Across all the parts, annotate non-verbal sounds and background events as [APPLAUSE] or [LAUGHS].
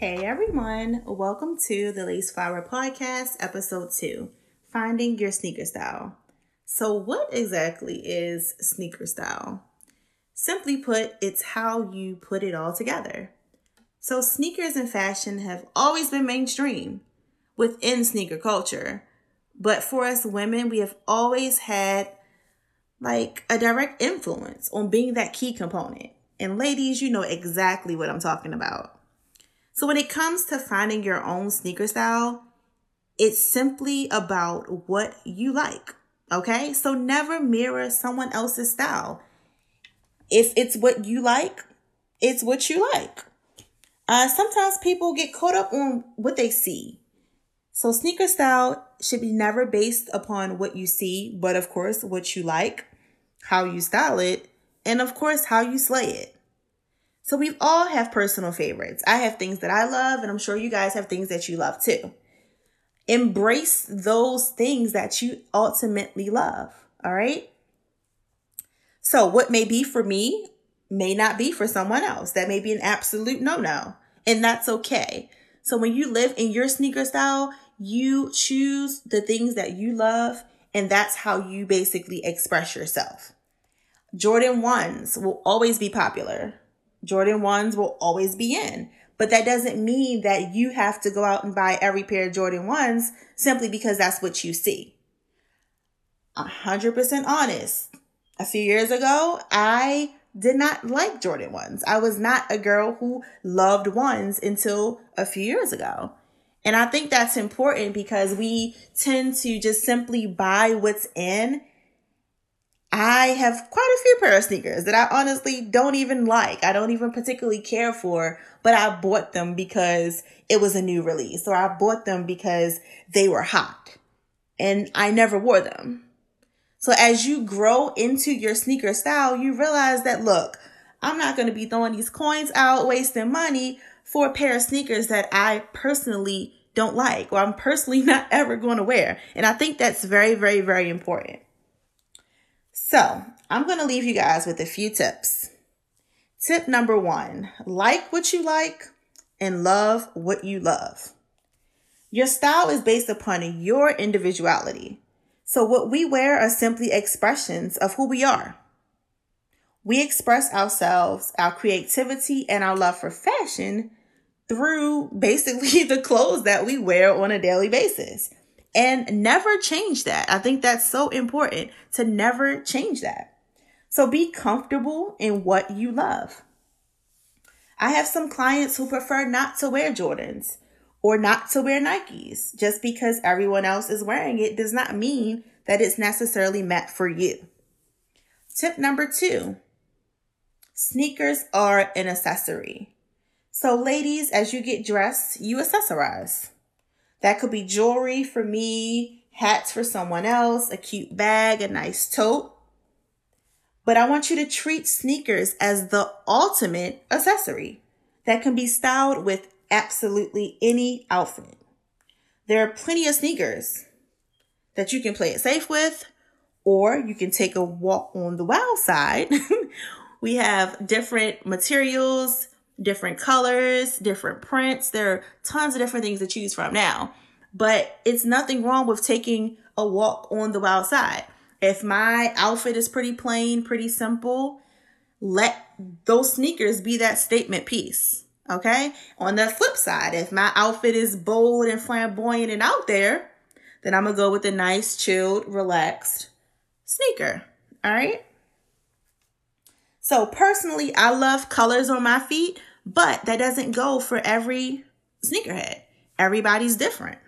everyone. Welcome to the Laced Flower Podcast, episode two Finding Your Sneaker Style. So, what exactly is sneaker style? Simply put, it's how you put it all together. So, sneakers and fashion have always been mainstream within sneaker culture. But for us women, we have always had like a direct influence on being that key component. And ladies, you know exactly what I'm talking about. So when it comes to finding your own sneaker style, it's simply about what you like. Okay. So never mirror someone else's style. If it's what you like, it's what you like. Uh, sometimes people get caught up on what they see. So sneaker style should be never based upon what you see, but of course, what you like, how you style it, and of course, how you slay it. So we all have personal favorites. I have things that I love, and I'm sure you guys have things that you love too. Embrace those things that you ultimately love. All right. So, what may be for me may not be for someone else. That may be an absolute no no, and that's okay. So, when you live in your sneaker style, you choose the things that you love, and that's how you basically express yourself. Jordan 1s will always be popular. Jordan 1s will always be in. But that doesn't mean that you have to go out and buy every pair of Jordan 1s simply because that's what you see. 100% honest. A few years ago, I did not like Jordan 1s. I was not a girl who loved ones until a few years ago. And I think that's important because we tend to just simply buy what's in I have quite a few pair of sneakers that I honestly don't even like. I don't even particularly care for, but I bought them because it was a new release or I bought them because they were hot and I never wore them. So as you grow into your sneaker style, you realize that look, I'm not going to be throwing these coins out, wasting money for a pair of sneakers that I personally don't like or I'm personally [LAUGHS] not ever going to wear. And I think that's very, very, very important. So I'm going to leave you guys with a few tips. Tip number one like what you like and love what you love. Your style is based upon your individuality. So, what we wear are simply expressions of who we are. We express ourselves, our creativity, and our love for fashion through basically [LAUGHS] the clothes that we wear on a daily basis and never change that. I think that's so important to never change that. So be comfortable in what you love. I have some clients who prefer not to wear Jordans or not to wear Nikes. Just because everyone else is wearing it does not mean that it's necessarily meant for you. Tip number two sneakers are an accessory. So, ladies, as you get dressed, you accessorize. That could be jewelry for me, hats for someone else, a cute bag, a nice tote. But I want you to treat sneakers as the ultimate accessory that can be styled with absolutely any outfit. There are plenty of sneakers that you can play it safe with, or you can take a walk on the wild side. [LAUGHS] we have different materials, different colors, different prints. There are tons of different things to choose from now. But it's nothing wrong with taking a walk on the wild side. If my outfit is pretty plain, pretty simple, let those sneakers be that statement piece. Okay. On the flip side, if my outfit is bold and flamboyant and out there, then I'm going to go with a nice, chilled, relaxed sneaker. All right. So personally, I love colors on my feet, but that doesn't go for every sneakerhead. Everybody's different.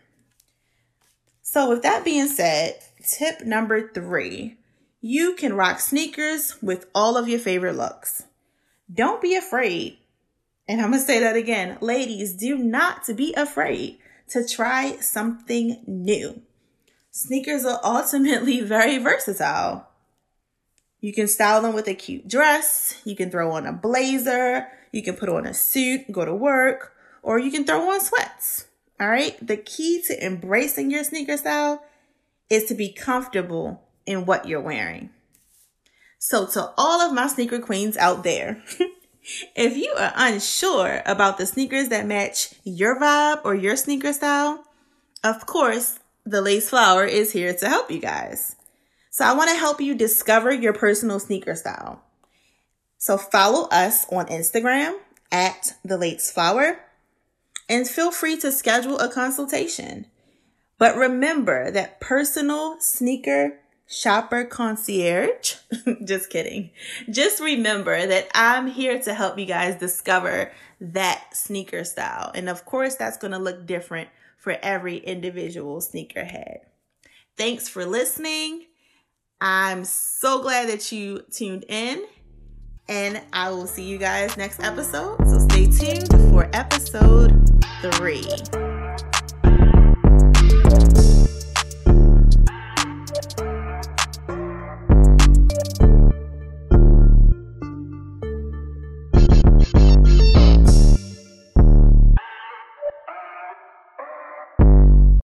So, with that being said, tip number three you can rock sneakers with all of your favorite looks. Don't be afraid. And I'm going to say that again. Ladies, do not be afraid to try something new. Sneakers are [LAUGHS] ultimately very versatile. You can style them with a cute dress. You can throw on a blazer. You can put on a suit, go to work, or you can throw on sweats. All right. The key to embracing your sneaker style is to be comfortable in what you're wearing. So, to all of my sneaker queens out there, [LAUGHS] if you are unsure about the sneakers that match your vibe or your sneaker style, of course, the Laced Flower is here to help you guys. So I want to help you discover your personal sneaker style. So follow us on Instagram at the Laced Flower and feel free to schedule a consultation. But remember that personal sneaker shopper concierge, [LAUGHS] just kidding. Just remember that I'm here to help you guys discover that sneaker style. And of course, that's going to look different for every individual sneakerhead. Thanks for listening. I'm so glad that you tuned in. And I will see you guys next episode. So stay tuned for episode three.